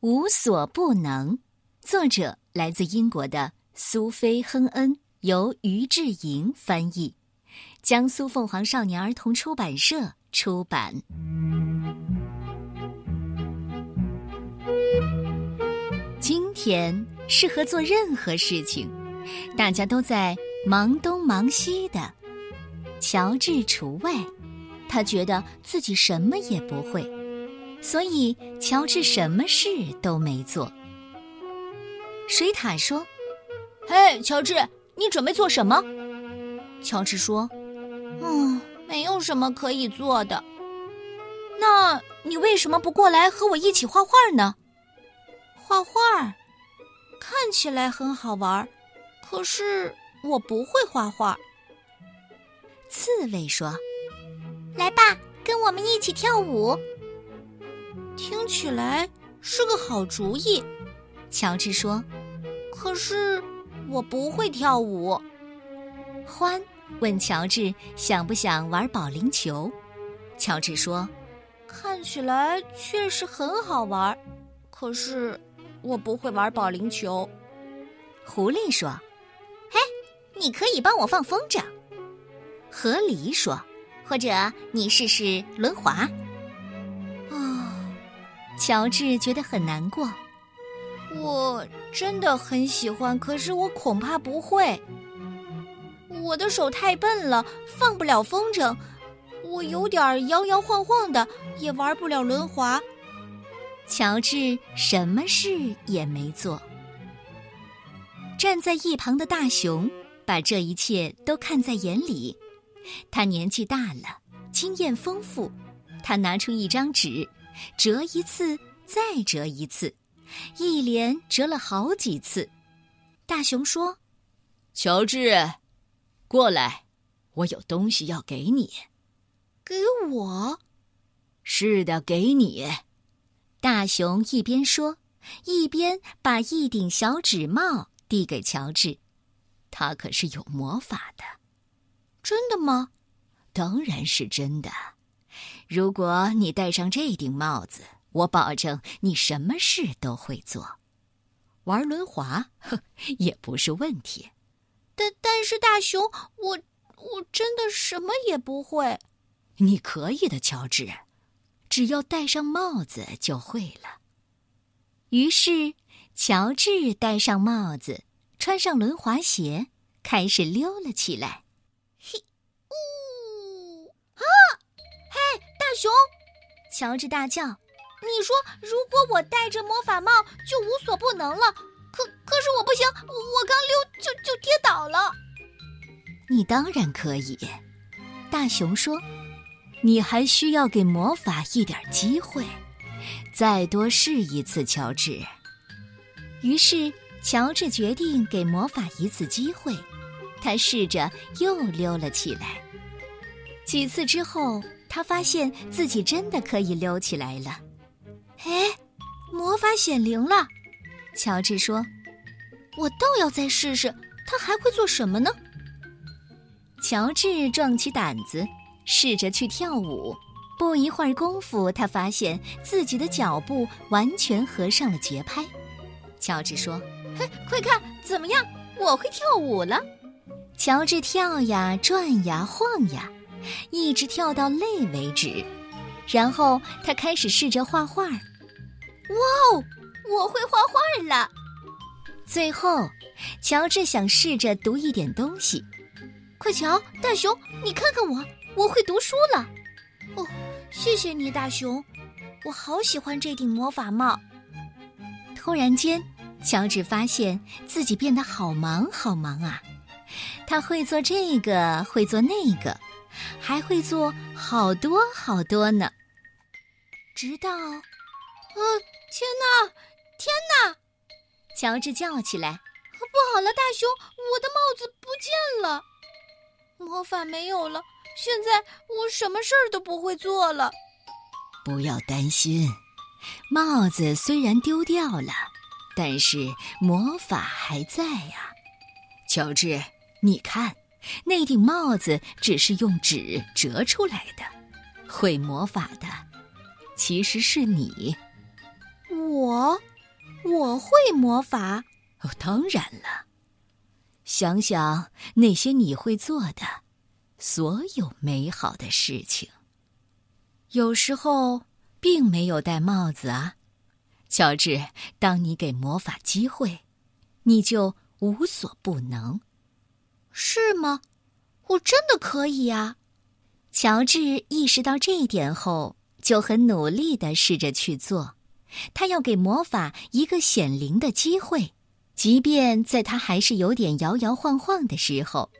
无所不能，作者来自英国的苏菲·亨恩，由于志莹翻译，江苏凤凰少年儿童出版社出版。今天适合做任何事情，大家都在忙东忙西的，乔治除外。他觉得自己什么也不会。所以，乔治什么事都没做。水獭说：“嘿，乔治，你准备做什么？”乔治说：“嗯，没有什么可以做的。那你为什么不过来和我一起画画呢？画画看起来很好玩，可是我不会画画。”刺猬说：“来吧，跟我们一起跳舞。”听起来是个好主意，乔治说：“可是我不会跳舞。”欢问乔治想不想玩保龄球，乔治说：“看起来确实很好玩，可是我不会玩保龄球。”狐狸说：“嘿，你可以帮我放风筝。”河狸说：“或者你试试轮滑。”乔治觉得很难过。我真的很喜欢，可是我恐怕不会。我的手太笨了，放不了风筝。我有点摇摇晃晃的，也玩不了轮滑。乔治什么事也没做。站在一旁的大熊把这一切都看在眼里。他年纪大了，经验丰富。他拿出一张纸。折一次，再折一次，一连折了好几次。大熊说：“乔治，过来，我有东西要给你。”“给我？”“是的，给你。”大熊一边说，一边把一顶小纸帽递给乔治。他可是有魔法的。“真的吗？”“当然是真的。”如果你戴上这顶帽子，我保证你什么事都会做。玩轮滑，哼，也不是问题。但但是大熊，我我真的什么也不会。你可以的，乔治，只要戴上帽子就会了。于是，乔治戴上帽子，穿上轮滑鞋，开始溜了起来。乔治大叫：“你说，如果我戴着魔法帽就无所不能了？可可是我不行，我刚溜就就跌倒了。”你当然可以，大熊说：“你还需要给魔法一点机会，再多试一次，乔治。”于是，乔治决定给魔法一次机会，他试着又溜了起来。几次之后。他发现自己真的可以溜起来了，哎，魔法显灵了！乔治说：“我倒要再试试，他还会做什么呢？”乔治壮起胆子，试着去跳舞。不一会儿功夫，他发现自己的脚步完全合上了节拍。乔治说：“嘿，快看，怎么样？我会跳舞了！”乔治跳呀，转呀，晃呀。一直跳到累为止，然后他开始试着画画。哇哦，我会画画了！最后，乔治想试着读一点东西。快瞧，大熊，你看看我，我会读书了。哦，谢谢你，大熊，我好喜欢这顶魔法帽。突然间，乔治发现自己变得好忙好忙啊！他会做这个，会做那个。还会做好多好多呢，直到，呃，天哪，天哪！乔治叫起来：“不好了，大熊，我的帽子不见了，魔法没有了，现在我什么事儿都不会做了。”不要担心，帽子虽然丢掉了，但是魔法还在呀。乔治，你看。那顶帽子只是用纸折出来的，会魔法的其实是你。我我会魔法？哦，当然了。想想那些你会做的所有美好的事情。有时候并没有戴帽子啊，乔治。当你给魔法机会，你就无所不能，是吗？我真的可以呀！乔治意识到这一点后，就很努力的试着去做。他要给魔法一个显灵的机会，即便在他还是有点摇摇晃晃的时候。